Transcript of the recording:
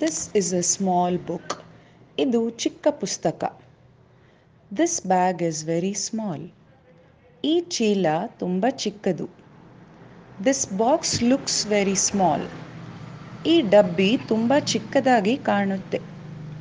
This is a small book ಇದು ಚಿಕ್ಕ ಪುಸ್ತಕ. This bag is very small ಈ ಚೀಲ ತುಂಬ ಚಿಕ್ಕದು. This box looks very small ಈ ಡಬ್ಬಿ ತುಂಬ ಚಿಕ್ಕದಾಗಿ ಕಾಣುತ್ತೆ.